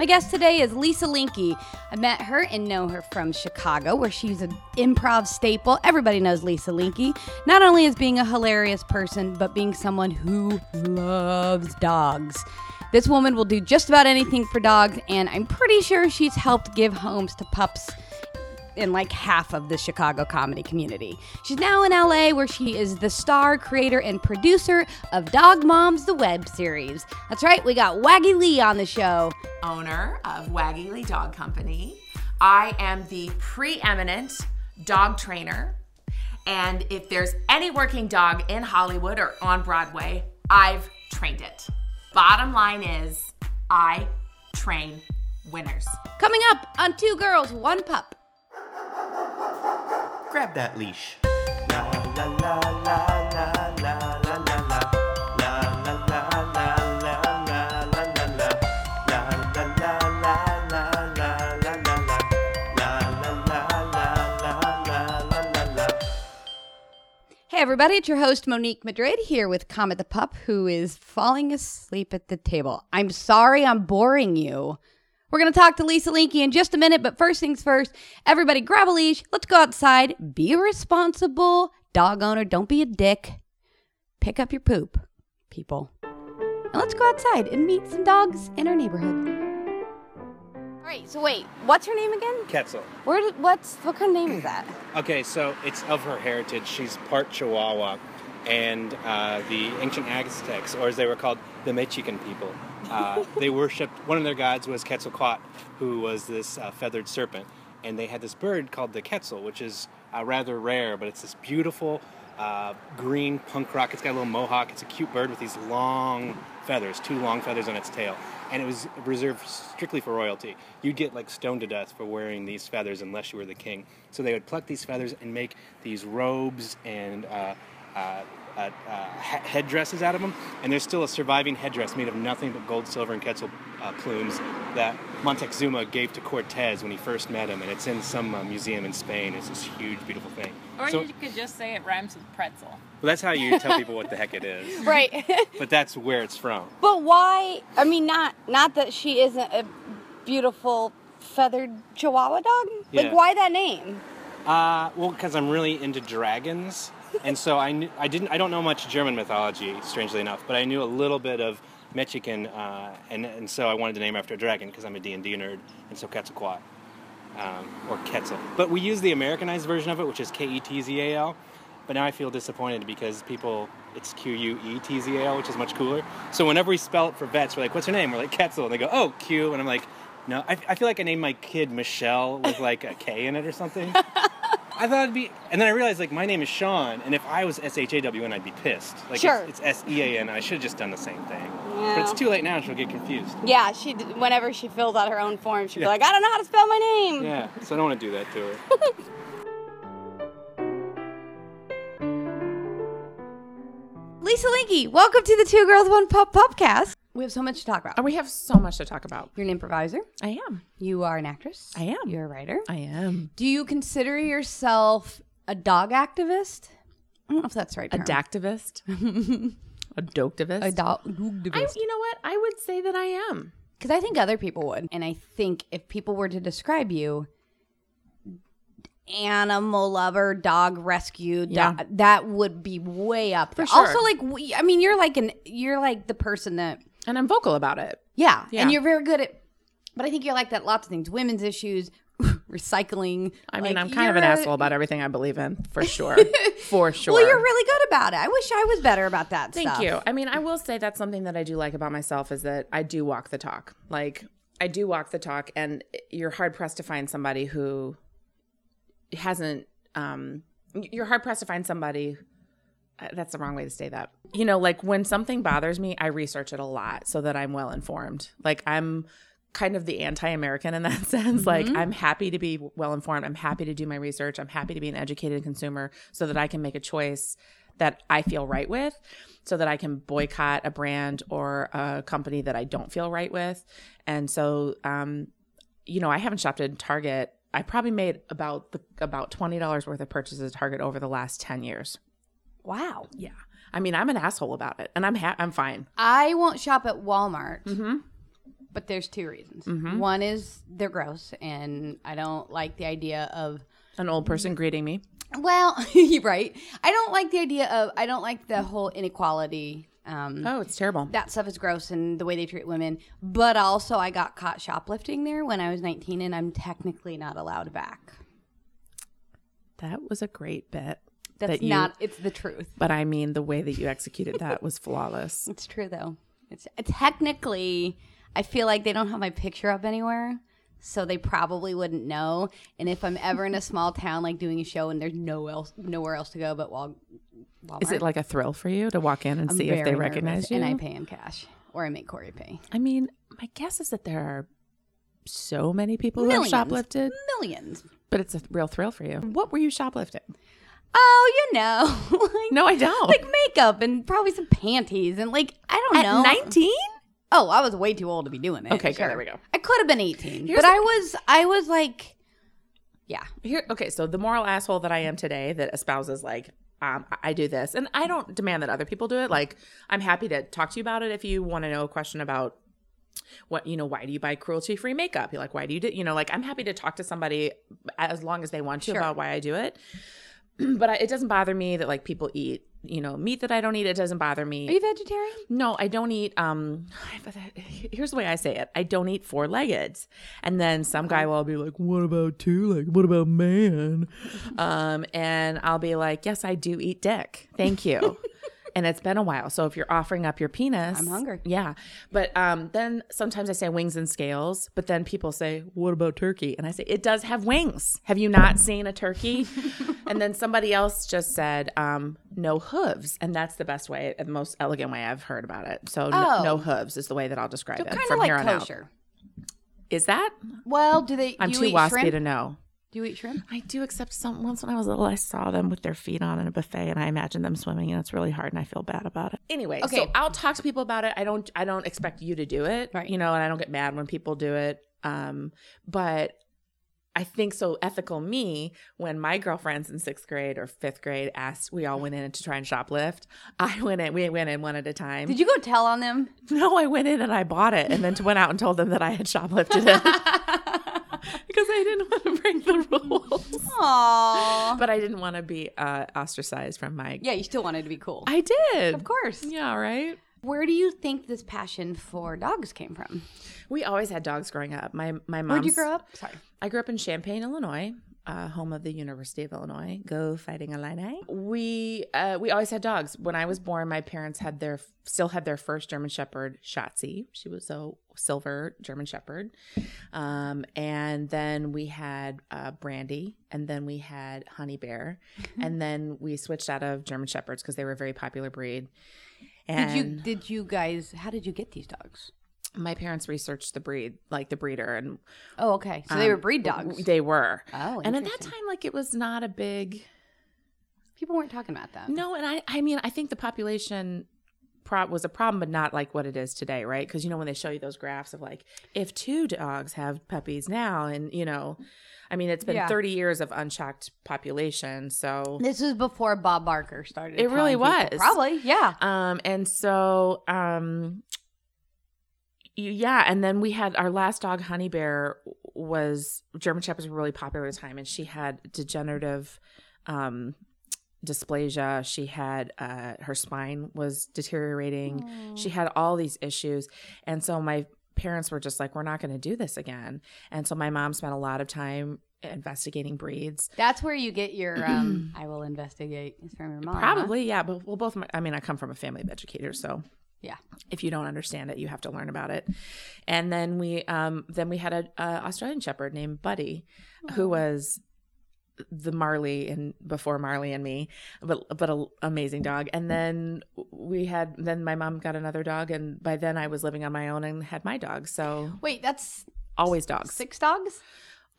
My guest today is Lisa Linky. I met her and know her from Chicago, where she's an improv staple. Everybody knows Lisa Linky, not only as being a hilarious person, but being someone who loves dogs. This woman will do just about anything for dogs, and I'm pretty sure she's helped give homes to pups in like half of the Chicago comedy community. She's now in LA where she is the star, creator, and producer of Dog Moms, the web series. That's right, we got Waggy Lee on the show. Owner of Waggy Lee Dog Company. I am the preeminent dog trainer. And if there's any working dog in Hollywood or on Broadway, I've trained it. Bottom line is, I train winners. Coming up on Two Girls, One Pup. Grab that leash. Hey everybody, it's your host Monique Madrid here with Comet the Pup, who is falling asleep at the table. I'm sorry I'm boring you. We're going to talk to Lisa Linky in just a minute, but first things first, everybody grab a leash. Let's go outside. Be a responsible dog owner. Don't be a dick. Pick up your poop, people. And let's go outside and meet some dogs in our neighborhood. All right, so wait, what's her name again? Quetzal. Where did, what's what kind of name is that? Okay, so it's of her heritage. She's part Chihuahua, and uh, the ancient Aztecs, or as they were called, the Mexican people, uh, they worshipped one of their gods was Quetzalcoatl, who was this uh, feathered serpent, and they had this bird called the Quetzal, which is uh, rather rare, but it's this beautiful uh, green punk rock. It's got a little mohawk. It's a cute bird with these long feathers, two long feathers on its tail, and it was reserved strictly for royalty. You'd get like stoned to death for wearing these feathers unless you were the king. So they would pluck these feathers and make these robes and uh, uh, uh, headdresses out of them, and there's still a surviving headdress made of nothing but gold, silver, and Quetzal uh, plumes that Montezuma gave to Cortez when he first met him, and it's in some uh, museum in Spain. It's this huge, beautiful thing. Or so, you could just say it rhymes with pretzel. well, that's how you tell people what the heck it is, Right. but that's where it's from. But why? I mean, not not that she isn't a beautiful feathered Chihuahua dog. Like, Yeah. why that name? Uh, well, because I'm really into dragons, and so I knew, I didn't I don't know much German mythology, strangely enough, but I knew a little bit of Mexican, uh, and and so I wanted to name after a dragon because I'm a D and D nerd, and so Quetzalcoatl, um, or Quetzal. But we use the Americanized version of it, which is K E T Z A L. But now I feel disappointed because people it's Q U E T Z A L, which is much cooler. So whenever we spell it for vets, we're like, "What's her name?" We're like Quetzal, and they go, "Oh, Q," and I'm like. No, I, I feel like I named my kid Michelle with like a K in it or something. I thought it'd be, and then I realized like my name is Sean, and if I was S H A W N, I'd be pissed. Like Sure. it's, S E A N. I should have just done the same thing. Yeah. But it's too late now, and she'll get confused. Yeah, she. Whenever she fills out her own form, she'd be like, "I don't know how to spell my name." Yeah, so I don't want to do that to her. Lisa Linky, welcome to the Two Girls One Pup Pupcast. We have so much to talk about. Oh, we have so much to talk about. You're an improviser. I am. You are an actress. I am. You're a writer. I am. Do you consider yourself a dog activist? I don't know if that's the right. A term. dactivist. a doctivist. A dog I, you know what? I would say that I am. Because I think other people would. And I think if people were to describe you, animal lover, dog rescue, Yeah. that would be way up there. sure. Also, like, we, I mean, you're like an, you're like the person that, And I'm vocal about it. yeah, Yeah. and you're very good at, but I think you're like that lots of things, women's issues, recycling. I mean, Like, I'm kind of an asshole about everything I believe in, for sure. for sure. Well, you're really good about it. I wish I was better about that Thank stuff. you. I mean, I will say that's something that I do like about myself is that I do walk the talk. Like, I do walk the talk, and you're hard pressed to find somebody who hasn't. Um, you're hard pressed to find somebody. uh, That's the wrong way to say that. You know, like when something bothers me, I research it a lot so that I'm well informed. Like I'm kind of the anti-American in that sense. Like I'm happy to be well informed. I'm happy to do my research. I'm happy to be an educated consumer so that I can make a choice that I feel right with so that I can boycott a brand or a company that I don't feel right with. And so um you know, I haven't shopped at Target. I probably made about the, about $20 worth of purchases at Target over the last 10 years. Wow. Yeah. I mean, I'm an asshole about it and I'm ha- I'm fine. I won't shop at Walmart. Mm-hmm. but there's two reasons. Mm-hmm. One is they're gross, and I don't like the idea of. An old person greeting me. Well, you're right. I don't like the idea of. I don't like the whole inequality. Um, Oh, it's terrible. that stuff is gross and the way they treat women. But also, I got caught shoplifting there when I was 19, and I'm technically not allowed back. That was a great bit. That's that you, not. It's the truth. But I mean, the way that you executed that was flawless. It's true though. It's technically. I feel like they don't have my picture up anywhere, so they probably wouldn't know. And if I'm ever in a small town, like doing a show, and there's no else, nowhere else to go but Wal- Walmart, Is it like a thrill for you to walk in and I'm see if they recognize you? And I pay in cash, or I make Corey pay. I mean, my guess is that there are so many people who Millions. have shoplifted, Millions. but it's a real thrill for you. What were you shoplifting? Oh, you know, like, No, I don't. like makeup and probably some panties and like I don't At know. 19? Oh, I was way too old to be doing it. Okay, good, sure. there we go. I could have been 18, Here's but the- I was I was like yeah. Here, okay, so the moral asshole that I am today that espouses like um, I- do this, and I don't demand that other people do it. Like, I'm happy to talk to you about it if you want to know a question about what you know. Why do you buy cruelty-free makeup? You're like, why do you do? You know, like I'm happy to talk to somebody as long as they want to Sure. about why I do it. But I, it doesn't bother me that like people eat, you know, meat that I don't eat. It doesn't bother me. Are you vegetarian? No, I don't eat. Um, here's the way I say it: I don't eat four leggeds. And then some guy will be like, "What about two Like, What about man?" Um, and I'll be like, "Yes, I do eat dick. Thank you." and it's been a while, so if you're offering up your penis, I'm hungry. Yeah, but um, then sometimes I say wings and scales, but then people say, "What about turkey?" And I say, "It does have wings. Have you not seen a turkey?" and then somebody else just said, um, "No hooves," and that's the best way, the most elegant way I've heard about it. So no, Oh. no hooves is the way that I'll describe So it from like here on out. kosher. Is that? Well, do they? I'm too eat waspy shrimp? to know. Do you eat shrimp? I do, except some once when I was little, I saw them with their feet on in a buffet, and I imagined them swimming, and it's really hard, and I feel bad about it. Anyway, Okay. so I'll talk to people about it. I don't, I don't expect you to do it, Right. You know, and I don't get mad when people do it. Um, but I think so. Ethical me, when my girlfriends in sixth grade or fifth grade asked, we all went in to try and shoplift. I went in, we went in one at a time. Did you go tell on them? No, I went in and I bought it, and then went out and told them that I had shoplifted it because I didn't want to break the rules. Aww. but I didn't want to be uh, ostracized from my. Yeah, you still wanted to be cool. I did, of course. Yeah, right. Where do you think this passion for dogs came from? We always had dogs growing up. My my mom. Where'd you grow up? Sorry. I grew up in Champaign, Illinois, uh, home of the University of Illinois. Go Fighting Illini! We uh, we always had dogs. When I was born, my parents had their still had their first German Shepherd, Shotzi. She was a silver German Shepherd, um, and then we had uh, Brandy, and then we had Honey Bear, and then we switched out of German Shepherds because they were a very popular breed. And Did you did you guys? How did you get these dogs? My parents researched the breed, like the breeder, and Oh, okay. So they were breed dogs. they were. Oh, and at that time, like it was not a big. People weren't talking about that. No, and I, I mean, I think the population was a problem, but not like what it is today, right? Because you know when they show you those graphs of like if two dogs have puppies now, and you know, I mean, it's been Yeah. thirty years of unchecked population, so This was before Bob Barker started. It really telling people. was. Probably, yeah. Um, and so, um, yeah, and then we had our last dog, Honey Bear, was German Shepherds were really popular at the time, and she had degenerative, um, dysplasia. She had uh, her spine was deteriorating. She had all these issues, and so my parents were just like, "We're not going to do this again." And so my mom spent a lot of time investigating breeds. That's where you get your um I will investigate from your mom. huh? Probably, yeah. But well, both. My, I mean, I come from a family of educators, so Yeah. if you don't understand it, you have to learn about it. And then we, um, then we had a, a Australian Shepherd named Buddy, who was the Marley and before Marley and me, but but a amazing dog. And then we had then my mom got another dog, and by then I was living on my own and had my dog. So Wait, that's always dogs, six dogs?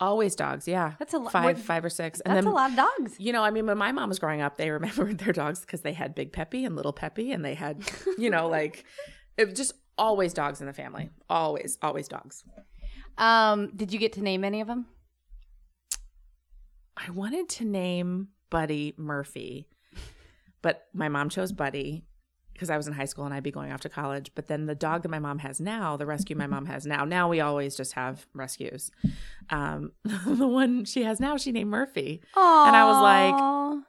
Always dogs. Yeah, That's a lo- five, what- five or six. And That's a lot of dogs. You know, I mean, when my mom was growing up, they remembered their dogs because they had Big Peppy and Little Peppy, and they had, you know, like it was just always dogs in the family. Always, always dogs. Um, did you get to name any of them? I wanted to name Buddy Murphy, but my mom chose Buddy. Because I was in high school and I'd be going off to college. But then the dog that my mom has now, the rescue my mom has now, now we always just have rescues. Um, the one she has now, she named Murphy. And I was like,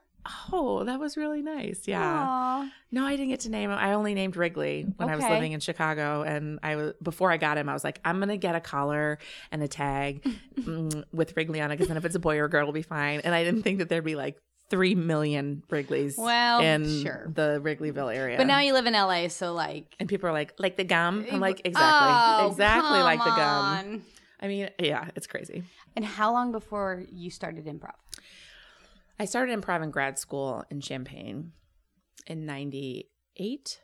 Oh, that was really nice. Yeah. Aw. No, I didn't get to name him. I only named Wrigley when I was living in Chicago, and I was before I got him. I was like, I'm gonna get a collar and a tag mm, with Wrigley on it, because then if it's a boy or a girl, it'll be fine. And I didn't think that there'd be like three million Wrigleys Well, in sure. the Wrigleyville area. But now you live in LA, so like and people are like, like the gum. I'm like, oh, exactly, Oh, exactly like the gum. on. I mean, yeah, it's crazy. And how long before you started improv? I started improv in grad school in Champaign in 98.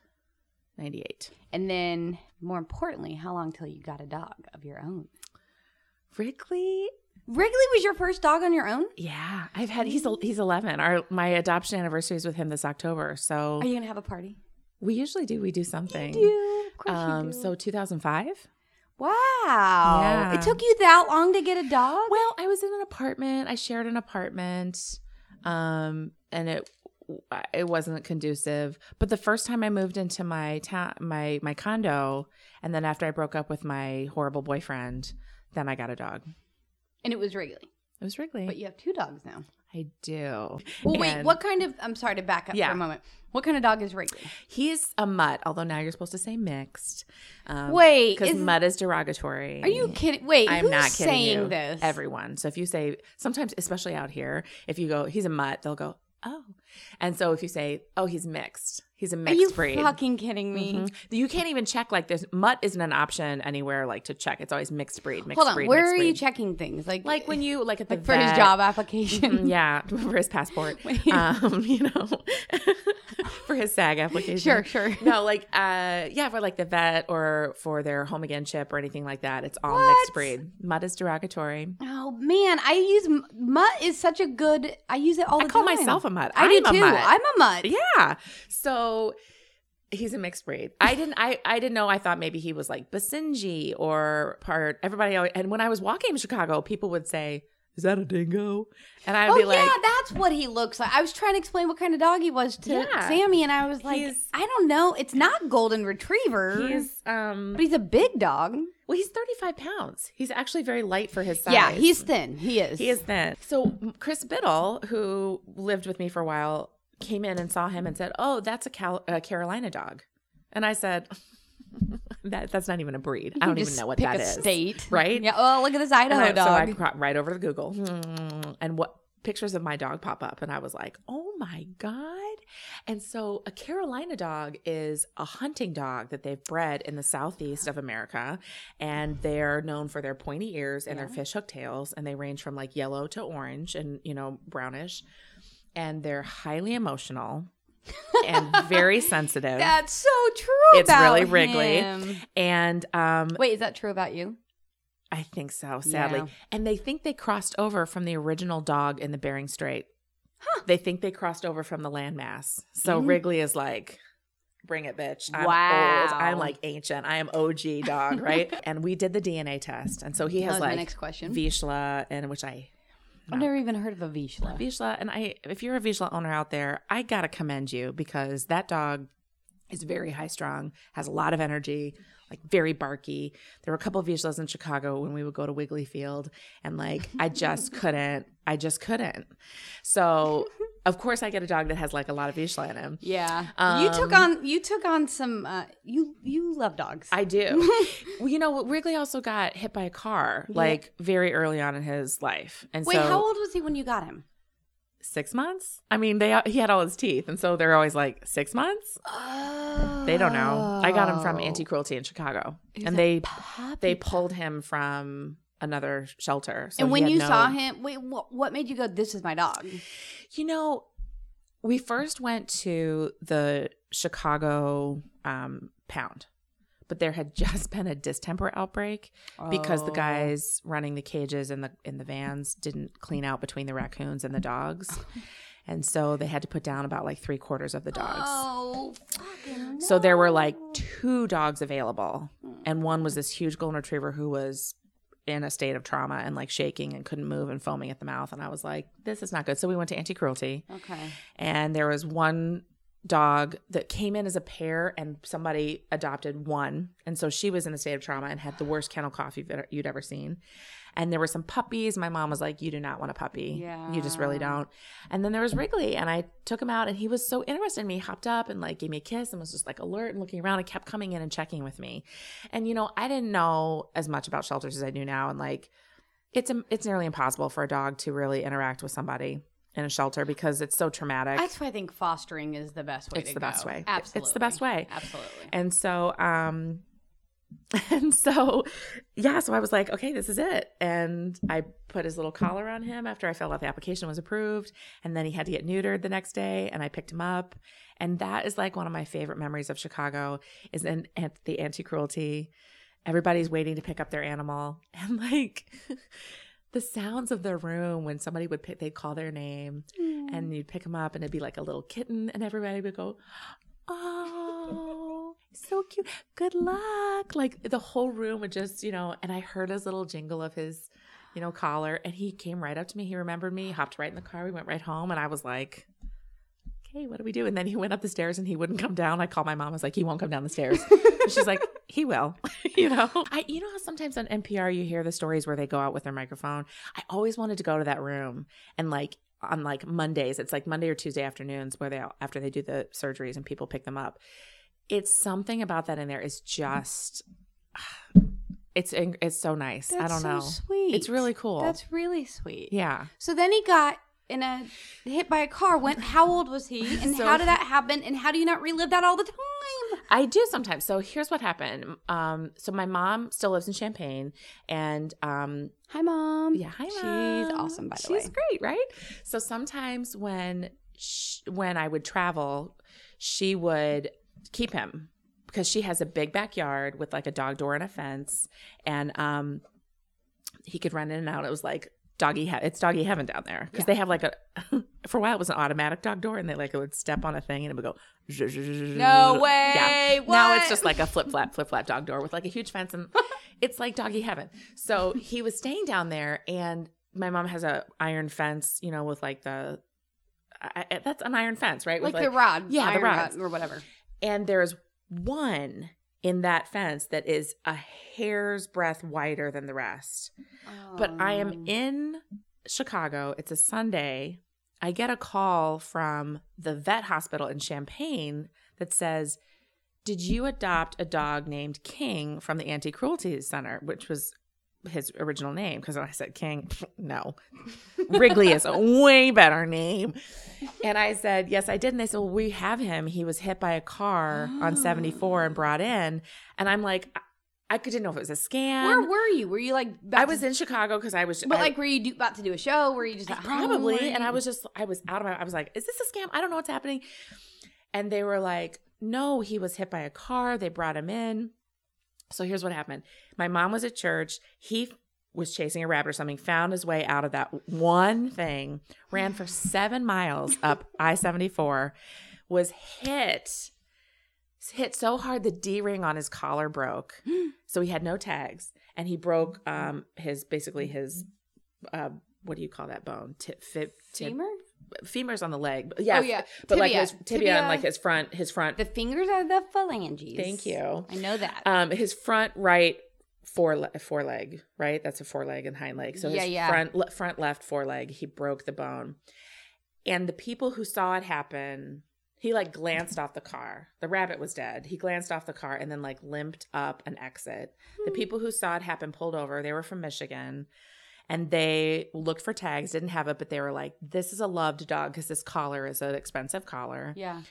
98. And then, more importantly, how long till you got a dog of your own? Wrigley Wrigley was your first dog on your own? Yeah, I've had he's he's 11. Our my adoption anniversary is with him this October. So Are you gonna have a party? we usually do we do something. You, of course Um do. so 2005. wow, Yeah. it took you that long to get a dog. Well, I was in an apartment. I shared an apartment. Um and it it wasn't conducive. But the first time I moved into my town my my condo and then after I broke up with my horrible boyfriend, then I got a dog. And it was Wrigley, It was Wrigley. but you have two dogs now. I do. Well, wait, what kind of? I'm sorry to back up Yeah. for a moment. What kind of dog is Wrigley? He's a mutt, although now you're supposed to say mixed. Um, Wait, because mutt is derogatory. Are you kidding? Wait, I'm who's not kidding saying you. this? Everyone. So if you say sometimes, especially out here, if you go, he's a mutt, they'll go, oh. And so if you say, oh, he's mixed, he's a Are mixed you breed. fucking kidding me? Mhm. You can't even check like this. Mutt isn't an option anywhere like to check. It's always mixed breed. Mixed Hold on, breed, where are you breed. checking things? Like, Like when you like at the like for his job application? Mhm, yeah, for his passport. You- um, you know, for his SAG application. Sure, sure. No, like, uh, yeah, for like the vet or for their home again chip or anything like that. It's all What? mixed breed. Mutt is derogatory. Oh man, I use mutt is such a good. I use it all I the call time. myself a mutt. I I'm do a too. mutt. I'm a mutt. Yeah. So he's a mixed breed. I didn't. I I didn't know. I thought maybe he was like Basenji or part. Everybody. Always, and when I was walking in Chicago, people would say, "Is that a dingo?" And I'd Oh be like, yeah, that's what he looks like. I was trying to explain what kind of dog he was to Yeah. Sammy, and I was like, He's- I don't know. It's not golden retriever. "He's um." but he's a big dog. Well, he's 35 pounds. He's actually very light for his size. Yeah, he's thin. He is. He is thin. So Chris Biddle, who lived with me for a while, came in and saw him and said, "Oh, that's a, Cal- a Carolina dog," and I said, "That that's not even a breed. I don't even know what pick that a is." State, right? Yeah. Oh, look at this Idaho I- So I dog. right over to Google, hmm, and what pictures of my dog pop up, and I was like, "Oh my god!" And so a Carolina dog is a hunting dog that they've bred in the southeast of America, and they're known for their pointy ears and their fish hook tails, and they range from like yellow to orange and you know brownish, and they're highly emotional and very sensitive. That's so true. It's really Wrigley. him. and um, Wait, is that true about you? I think so, sadly. Yeah. And they think they crossed over from the original dog in the Bering Strait. Huh. They think they crossed over from the landmass. So Wrigley is like, bring it, bitch. I'm Wow. old. I'm like ancient. I am OG dog, right? and we did the DNA test. And so he has like next question. Vizsla, and which I I've never even heard of a Vizsla. Vizsla, and I, if you're a Vizsla owner out there, I gotta commend you because that dog is very high strung, has a lot of energy, like very barky. There were a couple of Vizslas in Chicago when we would go to Wiggly Field, and like I just couldn't, I just couldn't. So of course I get a dog that has like a lot of Vizsla in him. Yeah, you took on you took on some. Uh, you you love dogs. I do. well, you know, Wrigley also got hit by a car like very early on in his life, and Wait, so how old was he when you got him? six months. I mean, they he had all his teeth, and so they're always like six months. Oh, They don't know. I got him from anti cruelty in Chicago, and they puppy they pulled him from another shelter. So and when you no- saw him, wait, what, what made you go? This is my dog. You know, we first went to the Chicago um, Pound, but there had just been a distemper outbreak because the Oh. guys running the cages in the in the vans didn't clean out between the raccoons and the dogs. And so they had to put down about like three quarters of the dogs. Oh, fucking So there were like two dogs available, and one was this huge golden retriever who was in a state of trauma and like shaking and couldn't move and foaming at the mouth. And I was like, this is not good. So we went to anti cruelty, okay. and there was one dog that came in as a pair and somebody adopted one. And so she was in a state of trauma and had the worst kennel cough you've, you'd ever seen. And there were some puppies. My mom was like, You do not want a puppy. You just really don't. And then there was Wrigley. And I took him out and he was so interested in me. He hopped up and like gave me a kiss and was just like alert and looking around and kept coming in and checking with me. And, you know, I didn't know as much about shelters as I do now. And like, it's, it's nearly impossible for a dog to really interact with somebody in a shelter because it's so traumatic. That's why I think fostering is the best way It's the best way. Absolutely. It's the best way. Absolutely. And so, um, and so, yeah, so I was like, okay, this is it. And I put his little collar on him after I filled out the application was approved. And then he had to get neutered the next day and I picked him up. And that is like one of my favorite memories of Chicago is in at the anti-cruelty. Everybody's waiting to pick up their animal. And like the sounds of the room when somebody would pick, they'd call their name mm. and you'd pick him up and it'd be like a little kitten and everybody would go, oh, so cute. Good luck. Like the whole room would just, you know, and I heard his little jingle of his, you know, collar and he came right up to me. He remembered me, hopped right in the car. We went right home and I was like, okay, what do we do? And then he went up the stairs and he wouldn't come down. I called my mom. I was like, he won't come down the stairs. She's like, he will. you know, I, you know how sometimes on NPR you hear the stories where they go out with their microphone. I always wanted to go to that room and like on like Mondays, it's like Monday or Tuesday afternoons where they after they do the surgeries and people pick them up. It's something about that in there is just. It's it's so nice. I don't so know. sweet. It's really cool. That's really sweet. yeah. So then he got in a hit by a car. Went. how old was he? And So how did that happen? And how do you not relive that all the time? I do sometimes. So here's what happened. Um, so my mom still lives in Champaign, and um, Hi, mom. yeah, hi, mom. She's awesome, by the She's way. She's great, right? So sometimes when sh- when I would travel, she would keep him because she has a big backyard with like a dog door and a fence, and um, he could run in and out. It was like doggy. He- it's doggy heaven down there because they have like a. for a while, it was an automatic dog door, and they like would step on a thing and it would go. No way. Yeah. Now it's just like a flip flap flip flap dog door with like a huge fence, and it's like doggy heaven. So he was staying down there, and my mom has a iron fence, you know, with like the. I, that's an iron fence, right? With Like, the rod. yeah, the rod rods. or whatever. And there's one in that fence that is a hair's breadth wider than the rest. But I am oh. in Chicago. It's a Sunday. I get a call from the vet hospital in Champaign that says, Did you adopt a dog named King from the Anti Cruelty Center? Which was his original name. Because I said King, no. Wrigley is a way better name. And I said, Yes, I did. And they said, Well, we have him. He was hit by a car on 74 and brought in. And I'm like, I- didn't know if it was a scam. Where were you? Were you like? I to- was in Chicago because I was. But I- like, were you do, about to do a show? Were you just home? probably, Were and I was just, I was out of my. I was like, "Is this a scam? I don't know what's happening." And they were like, "No, he was hit by a car. They brought him in." So here's what happened. My mom was at church. He was chasing a rabbit or something. Found his way out of that one thing. Ran for seven miles up I seventy four. Was hit. Hit so hard the D ring on his collar broke. So he had no tags, and he broke um his basically his uh what do you call that bone? Tip, fib, tib, femur. Femurs on the leg. Yeah, Oh, yeah. but like Tibia. his tibia, Tibia. and like his front, his front. The fingers are the phalanges. Thank you. I know that. Um, his front right fore foreleg, right? That's a foreleg and hind leg. So his Yeah, yeah. front le- front left foreleg, he broke the bone. And the people who saw it happen, he like glanced off the car. The rabbit was dead. He glanced off the car and then like limped up an exit. The people who saw it happen pulled over. They were from Michigan. And they looked for tags, didn't have it, but they were like, "This is a loved dog because this collar is an expensive collar." yeah.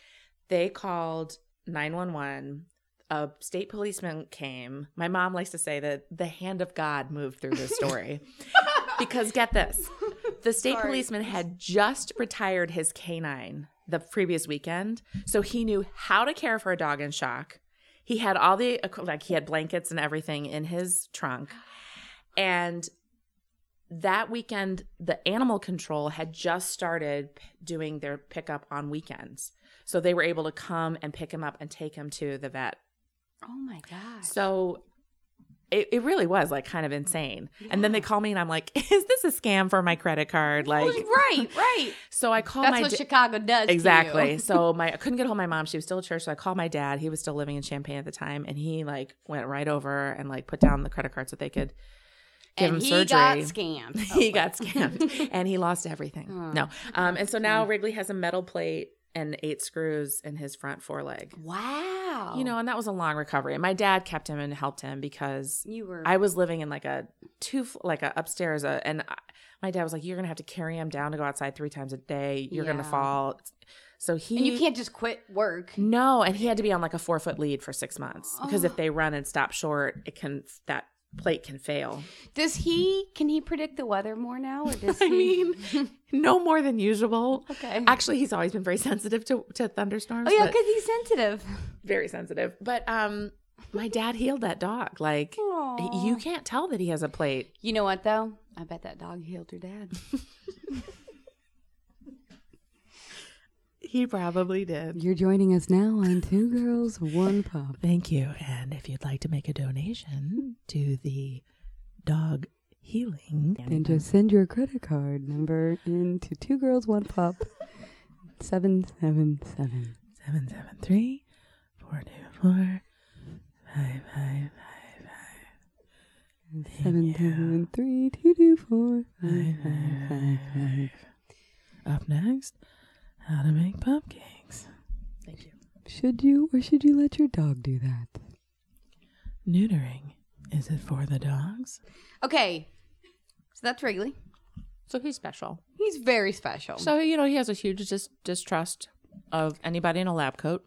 they called 911 a state policeman came my mom likes to say that the hand of god moved through this story because get this the state Sorry. policeman had just retired his canine the previous weekend so he knew how to care for a dog in shock he had all the like he had blankets and everything in his trunk and that weekend the animal control had just started p- doing their pickup on weekends so they were able to come and pick him up and take him to the vet Oh my gosh. so it, it really was like kind of insane. And then they call me and I'm like, is this a scam for my credit card? Like, right, right. so I called That's my what da- Chicago does. Exactly. so my I couldn't get hold of my mom. She was still at church. So I called my dad. He was still living in Champaign at the time, and he like went right over and like put down the credit card so they could give and him he surgery. got scammed. he got scammed and he lost everything. No. Um, and so now Wrigley has a metal plate and eight screws in his front foreleg. Wow. You know, and that was a long recovery. And my dad kept him and helped him because you were. I was living in like a two, like a upstairs, uh, and I, my dad was like, "You're gonna have to carry him down to go outside three times a day. You're gonna fall." So he and you can't just quit work. no, and he had to be on like a four foot lead for six months because Oh. if they run and stop short, it can that plate can fail. Does he? Can he predict the weather more now, or does I he? mean, no more than usual. Okay. Actually, he's always been very sensitive to, to thunderstorms. oh yeah, because he's sensitive. very sensitive. But um, my dad healed that dog. Like Aw. you can't tell that he has a plate. You know what though? I bet that dog healed your dad. He probably did. You're joining us now on Two Girls One Pup. Thank you. And if you'd like to make a donation to the dog healing, Then just send your credit card number into Two Girls One Pup. Seven seven seven. seven seven three four two four five five Seven seven three two two four five five five five. Up next, how to make cupcakes. Thank you. Should you or should you let your dog do that? Neutering. Is it for the dogs? Okay, so that's Wrigley. So he's special. He's very special. So you know he has a huge dis- distrust of anybody in a lab coat.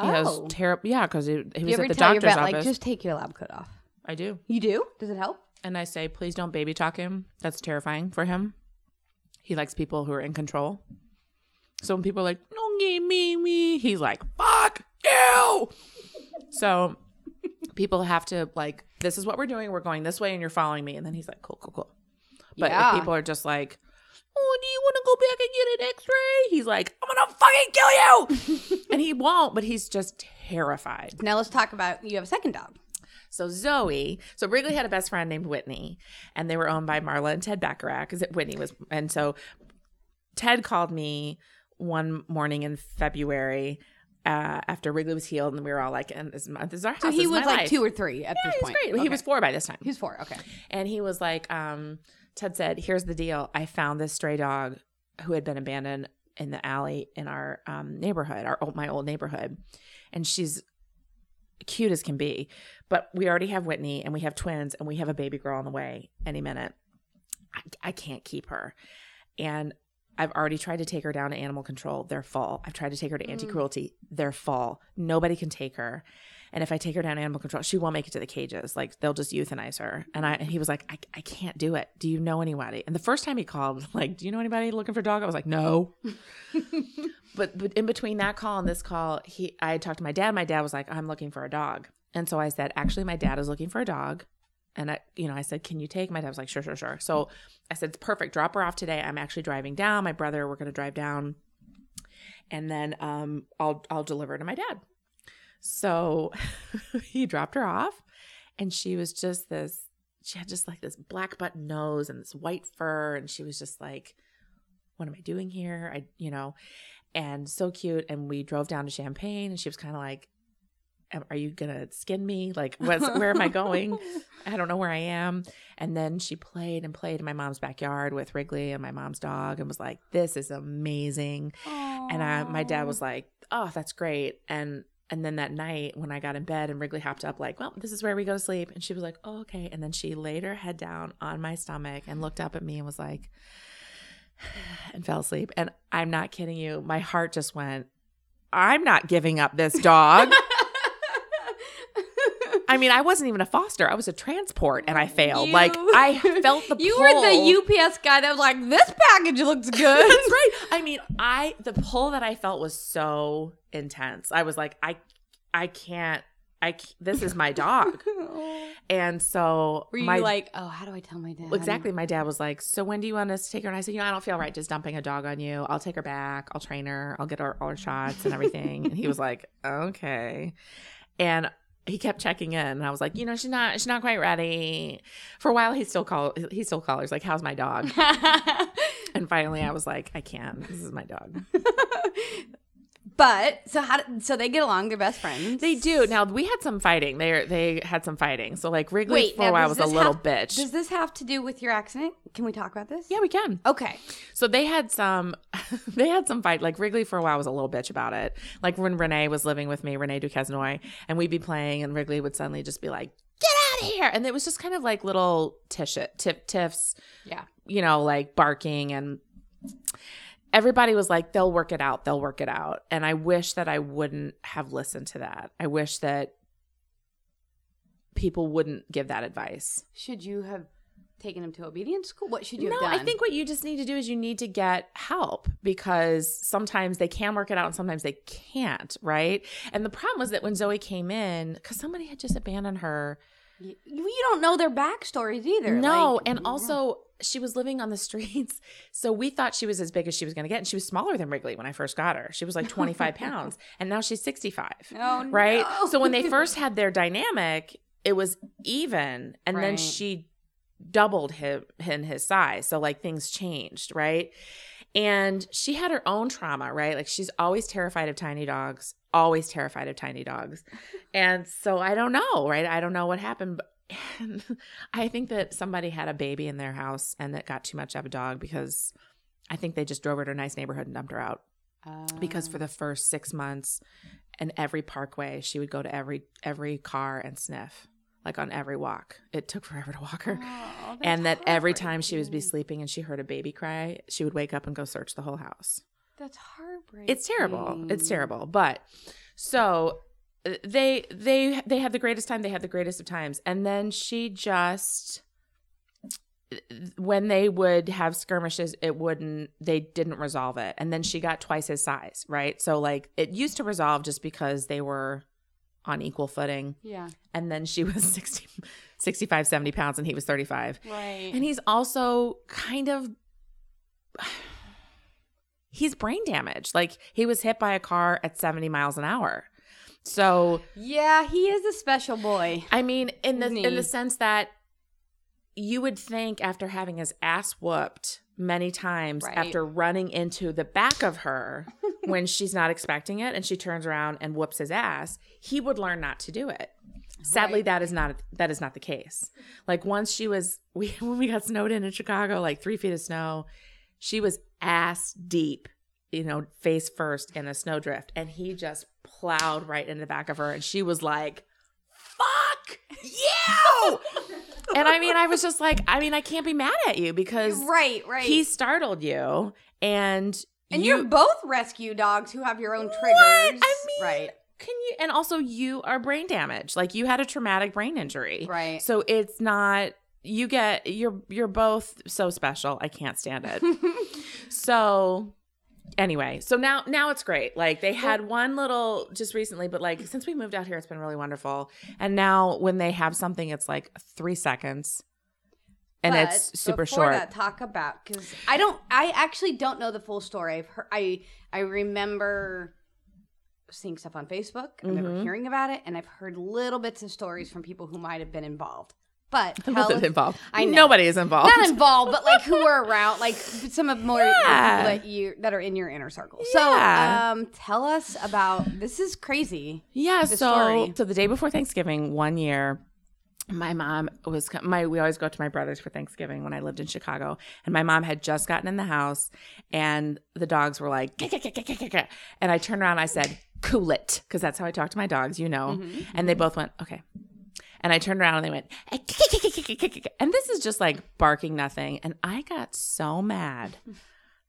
He has oh, terrible. Yeah, because he, he you was ever at the tell your doctor's vet office. like just take your lab coat off? I do, You do? Does it help? and I say, please don't baby talk him. That's terrifying for him. He likes people who are in control. So when people are like, "Don't give me me," he's like, "Fuck you." so people have to like, this is what we're doing. We're going this way, and you're following me. And then he's like, "Cool, cool, cool." But Yeah. if people are just like, "Oh, do you want to go back and get an X-ray?" He's like, "I'm gonna fucking kill you," and he won't. But he's just terrified. Now let's talk about you have a second dog. So Zoe, so Wrigley had a best friend named Whitney, and they were owned by Marla and Ted Bacharach. Because Whitney was, and so Ted called me one morning in February uh, after Wrigley was healed, and we were all like, "And this month is our house." So he was like life." two or three at Yeah, this he point. great. He was four by this time. He was four. Okay. And he was like, um, Ted said, Here's the deal. I found this stray dog who had been abandoned in the alley in our um, neighborhood, our old, my old neighborhood. And she's cute as can be. But we already have Whitney and we have twins and we have a baby girl on the way any minute. I, I can't keep her. And I've already tried to take her down to animal control. They're full. I've tried to take her to mm. anti cruelty. They're full. Nobody can take her. And if I take her down to animal control, she won't make it to the cages. Like they'll just euthanize her. And I and he was like, I, I can't do it. Do you know anybody? And the first time he called, like, do you know anybody looking for a dog? I was like, no. but but in between that call and this call, he I talked to my dad. My dad was like, I'm looking for a dog. And so I said, actually, my dad is looking for a dog. And I, you know, I said, can you take? My dad was like, sure, sure, sure. So I said, it's perfect. Drop her off today. I'm actually driving down. My brother, we're going to drive down, and then um, I'll I'll deliver to my dad. So he dropped her off, and she was just this. She had just like this black button nose and this white fur, and she was just like, "What am I doing here?" I, you know, and so cute. And we drove down to Champaign, and she was kind of like, "Am- "Are you gonna skin me? Like, what's, where am I going? I don't know where I am." And then she played and played in my mom's backyard with Wrigley and my mom's dog, and was like, "This is amazing." And I, my dad was like, "Oh, that's great." And and then that night when I got in bed and Wrigley hopped up, like, "Well, this is where we go to sleep," and she was like, "Oh, okay." And then she laid her head down on my stomach and looked up at me and was like, and fell asleep. And I'm not kidding you, my heart just went. I'm not giving up this dog. I mean, I wasn't even a foster. I was a transport and I failed. like I felt the You pull. were the UPS guy that was like, "This package looks good." That's right. I mean, I the pull that I felt was so intense. I was like, I, I can't. I, this is my dog, oh. and so Were you my like, "Oh, how do I tell my dad?" exactly. My dad was like, "So when do you want us to take her?" And I said, "You know, I don't feel right just dumping a dog on you. I'll take her back. I'll train her. I'll get her all her shots and everything." and he was like, "Okay," and he kept checking in and I was like, you know, she's not she's not quite ready. For a while he still call he still callers like, How's my dog? and finally I was like, I can't. This is my dog. But so how? So they get along. They're best friends. They do. Now we had some fighting. They they had some fighting. So like Wrigley Wait, for a while was a little have- bitch. Does this have to do with your accident? Can we talk about this? yeah, we can. Okay. So they had some they had some fight. Like Wrigley for a while was a little bitch about it. Like when Renee was living with me, Renee Duquesnoy, and we'd be playing and Wrigley would suddenly just be like, Get out of here. And it was just kind of like little tish tip tiffs, Yeah. you know, like barking and everybody was like, They'll work it out, they'll work it out. And I wish that I wouldn't have listened to that. I wish that people wouldn't give that advice. Should you have taken him to obedience school? What should you No, have done? I think what you just need to do is you need to get help because sometimes they can work it out and sometimes they can't, right? And the problem was that when Zoe came in, because somebody had just abandoned her. you, you don't know their backstories either. No, Like, and also she was living on the streets. So we thought she was as big as she was going to get. And she was smaller than Wrigley when I first got her. She was like 25 pounds. And now she's 65. Oh, right? no. So when they first had their dynamic, it was even, and then she doubled him in his size. So like things changed, right? And she had her own trauma, right? Like she's always terrified of tiny dogs, always terrified of tiny dogs. And so I don't know, right? I don't know what happened. But I think that somebody had a baby in their house and that got too much of a dog because I think they just drove her to a nice neighborhood and dumped her out. Because for the first six months and every parkway she would go to every every car and sniff like on every walk. It took forever to walk her. Oh, and that every time she would be sleeping and she heard a baby cry she would wake up and go search the whole house. That's heartbreaking. it's terrible. It's terrible. But so they they they had the greatest time they had the greatest of times. And then she just when they would have skirmishes it wouldn't they didn't resolve it. And then she got twice his size right? So like it used to resolve just because they were on equal footing. Yeah. and then she was 60 65 70 pounds and he was 35 Right. and he's also kind of he's brain damaged. Like he was hit by a car at 70 miles an hour so yeah, he is a special boy. I mean, in the in the sense that you would think after having his ass whooped many times Right. after running into the back of her when she's not expecting it and she turns around and whoops his ass, he would learn not to do it. Sadly, Right. that is not that is not the case. Like once she was we when we got snowed in in Chicago, like three feet of snow, she was ass deep, you know, face first in a snowdrift, and he just plowed right in the back of her, and she was like, "Fuck you!" and I mean, I was just like, I mean, I can't be mad at you because Right, right. he startled you, and and you, are both rescue dogs who have your own triggers. I mean, right. can you and also you are brain damaged like you had a traumatic brain injury Right. so it's not you get you're you're both so special i can't stand it so anyway so now now it's great like they had one little just recently but like since we moved out here it's been really wonderful and now when they have something it's like three seconds and But it's super short That, talk about because I don't. I actually don't know the full story. I've heard. I I remember seeing stuff on Facebook. I remember Mhm. hearing about it, and I've heard little bits of stories from people who might have been involved. But I tell wasn't us- involved I know. nobody is involved not involved, but like who were around, like some of more Yeah. people that you that are in your inner circle. So, um, tell us about this. Is crazy. Yeah, so story. so the day before Thanksgiving, one year, my mom was my. We always go to my brother's for Thanksgiving when I lived in Chicago, and my mom had just gotten in the house, and the dogs were like, and I turned around, and I said, "Cool it," because that's how I talk to my dogs, you know, and they both went, "Okay." And I turned around and they went, "Eh, kick, kick, kick, kick, kick, kick, kick." and this is just like barking nothing. And I got so mad.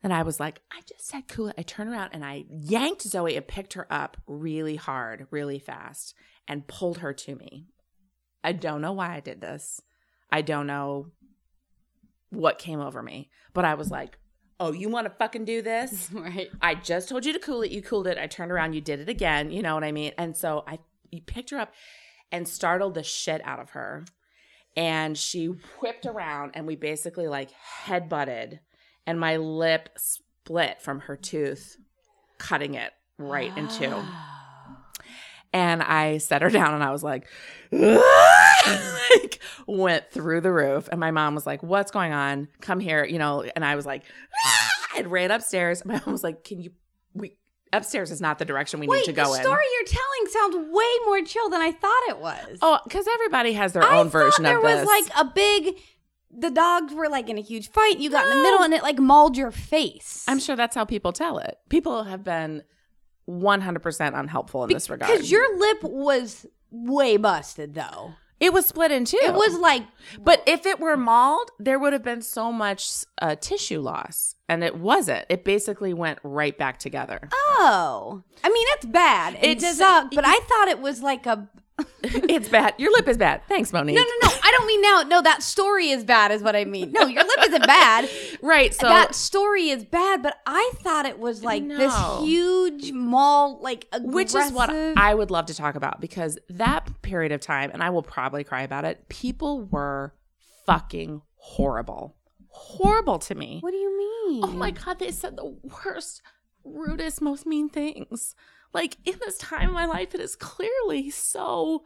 And I was like, I just said cool it. I turned around and I yanked Zoe and picked her up really hard, really fast, and pulled her to me. I don't know why I did this. I don't know what came over me, but I was like, oh, you want to fucking do this? Right. I just told you to cool it. You cooled it. I turned around. You did it again. You know what I mean? And so I you picked her up and startled the shit out of her. And she whipped around and we basically like head butted and my lip split from her tooth, cutting it right in two. And I set her down and I was like, like went through the roof. And my mom was like, What's going on? Come here, you know. And I was like, I ran upstairs. My mom was like, Can you upstairs is not the direction we Wait, need to go in. the in. story you're telling sounds way more chill than I thought it was. Oh, because everybody has their I own version thought there of was this. like a big. The dogs were like in a huge fight. You got in the middle, and it like mauled your face. I'm sure that's how people tell it. People have been 100% unhelpful in this regard. because your lip was way busted, though. It was split in two. It was like But if it were mauled, there would have been so much uh, tissue loss, and it wasn't. It basically went right back together. oh, I mean that's bad. It, It sucked, but I thought it was like a. it's bad. Your lip is bad. Thanks, Monique. No, no, no. I don't mean now. No, that story is bad, is what I mean. No, your lip isn't bad. Right. So that story is bad, but I thought it was like No. this huge mall, like aggressive. which is what I would love to talk about because that period of time, and I will probably cry about it, people were fucking horrible. Horrible to me. What do you mean? Oh my God, they said the worst, rudest, most mean things. Like in this time of my life, it is clearly so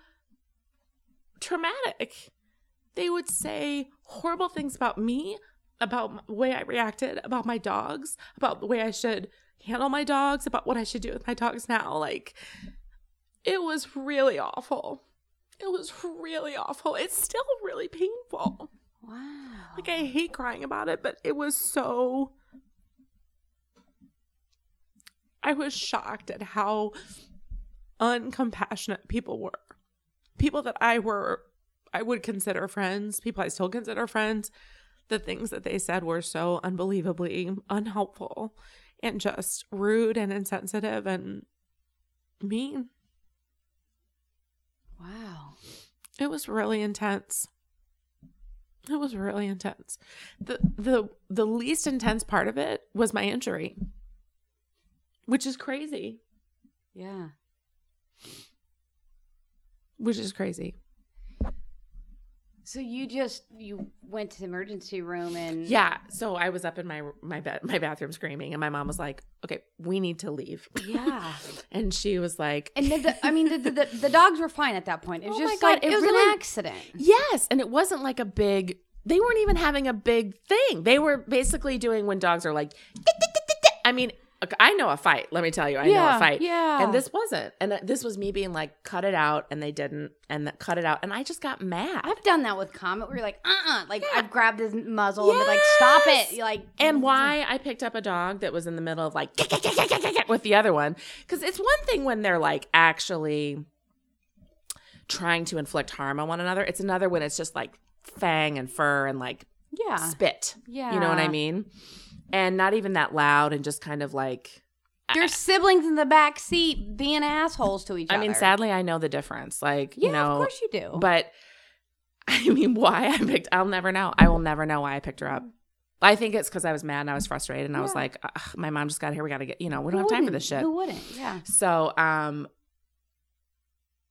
traumatic. They would say horrible things about me, about the way I reacted, about my dogs, about the way I should handle my dogs, about what I should do with my dogs now. Like, it was really awful. It was really awful. It's still really painful. Wow. Like I hate crying about it, but it was so I was shocked at how uncompassionate people were. People that I were I would consider friends, people I still consider friends, the things that they said were so unbelievably unhelpful and just rude and insensitive and mean. Wow. It was really intense. It was really intense. The the the least intense part of it was my injury. Which is crazy. Yeah. Which is crazy. So you just you went to the emergency room and Yeah. So I was up in my my bed my bathroom screaming and my mom was like, Okay, we need to leave. yeah. And she was like And the, the, I mean, the, the, the, dogs were fine at that point. It was Oh just God, like it was an accident. Yes, and it wasn't like a big. They weren't even having a big thing. They were basically doing when dogs are like. I mean, I know a fight. Let me tell you, I know a fight. yeah. And this wasn't. And this was me being like, cut it out, and they didn't, and that cut it out, and I just got mad. I've done that with Comet where you're like, uh uh Like, I've grabbed his muzzle and been like, stop it. You're like, and why I picked up a dog that was in the middle of like with the other one. Because it's one thing when they're like actually trying to inflict harm on one another. It's another when it's just like fang and fur and like Yeah. spit. Yeah. You know what I Yeah. mean? And not even that loud and just kind of like Your siblings in the back seat being assholes to each I other. I mean, sadly I know the difference. Like, Yeah, you know, of course you do. but I mean, why I picked I'll never know. I will never know why I picked her up. I think it's because I was mad and I was frustrated and I was like, "Ugh, my mom just got here. We got to get, you know, we don't Who have time for wouldn't? this shit. Who wouldn't? Yeah. So, um,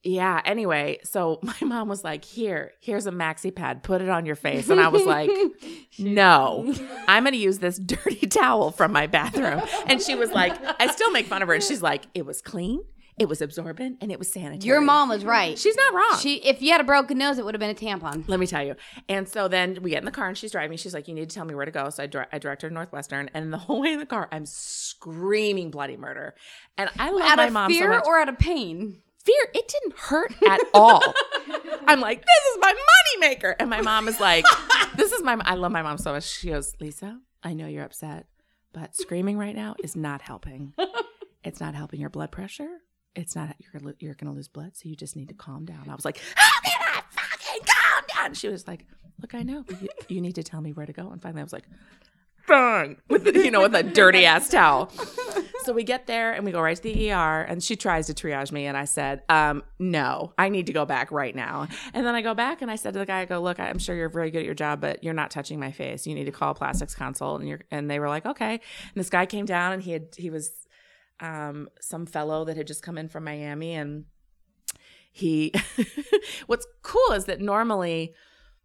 yeah, anyway, so my mom was like, Here, here's a maxi pad, put it on your face. And I was like, No, I'm going to use this dirty towel from my bathroom. And she was like, I still make fun of her. And she's like, It was clean, it was absorbent, and it was sanitary. Your mom was right. She's not wrong. She, if you had a broken nose, it would have been a tampon. Let me tell you. And so then we get in the car and she's driving. She's like, You need to tell me where to go. So I, dir- I direct her to Northwestern. And the whole way in the car, I'm screaming bloody murder. And I love Out my of mom fear so or out of pain? Fear. It didn't hurt at all. I'm like, this is my money maker. And my mom is like, this is my, I love my mom so much. She goes, Lisa, I know you're upset, but screaming right now is not helping. It's not helping your blood pressure. It's not, you're, gonna- you're going to lose blood. So you just need to calm down. I was like, how can I fucking calm down? She was like, look, I know, you, you need to tell me where to go. And finally I was like, fine, with the, you know, with a dirty ass towel. So we get there and we go right to the ER, and she tries to triage me, and I said, um, "No, I need to go back right now." And then I go back and I said to the guy, "I go, look, I'm sure you're very good at your job, but you're not touching my face. You need to call plastics consult." And you're, and they were like, "Okay." And this guy came down, and he had he was um, some fellow that had just come in from Miami, and he. what's cool is that normally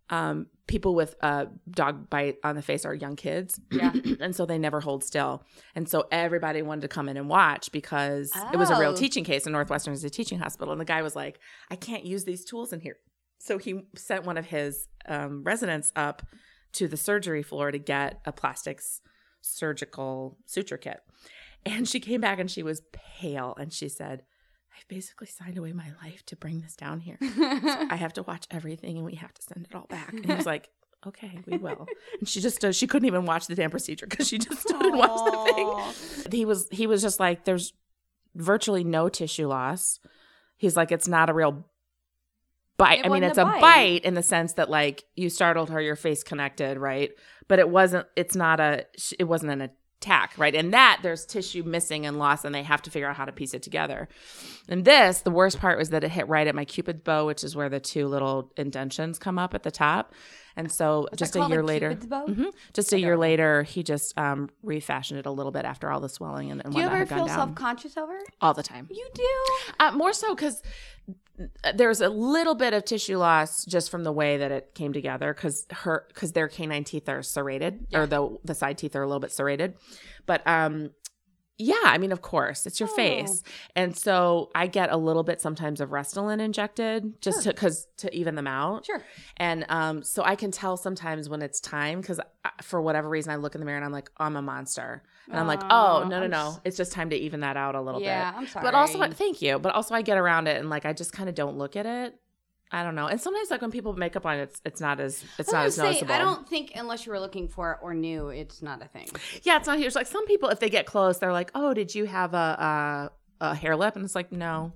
um, people with a dog bite on the face are young kids. Yeah. and so they never hold still. And so everybody wanted to come in and watch because it was a real Oh. teaching case. And Northwestern is a teaching hospital. And the guy was like, I can't use these tools in here. So he sent one of his um, residents up to the surgery floor to get a plastics surgical suture kit. And she came back and she was pale and she said, I've basically signed away my life to bring this down here. So I have to watch everything and we have to send it all back. And he was like, okay, we will. And she just does, she couldn't even watch the damn procedure because she just stood and watched the thing. He was, he was just like, there's virtually no tissue loss. He's like, it's not a real bite. It I mean, it's a a bite. bite. in the sense that like you startled her, your face connected, right? But it wasn't, it's not a, it wasn't an attack, right? And that there's tissue missing and lost, and they have to figure out how to piece it together. And this, the worst part was that it hit right at my cupid's bow, which is where the two little indentions come up at the top. And so just a year later? Mhm. just a year later, he just um, refashioned it a little bit after all the swelling and, and Do you ever feel self conscious over it? all the time. You do. Uh, more so because there's a little bit of tissue loss just from the way that it came together because her because their canine teeth are serrated or the the side teeth are a little bit serrated, but um. Yeah, I mean, of course, it's your Oh. face, and so I get a little bit sometimes of Restylane injected just to because to even them out. Sure. And um, so I can tell sometimes when it's time because for whatever reason I look in the mirror and I'm like, I'm a monster. And I'm like, oh, no, no, no. it's just time to even that out a little Yeah, bit. I'm sorry. But also, thank you. But also, I get around it and like, I just kind of don't look at it. I don't know. And sometimes, like, when people make up on, it's it's not as it's not as say, noticeable. I don't think unless you were looking for it or knew, it's not a thing. Yeah, it's not huge. Like some people, if they get close, they're like, "Oh, did you have a a, a hair lip?" And it's like, no,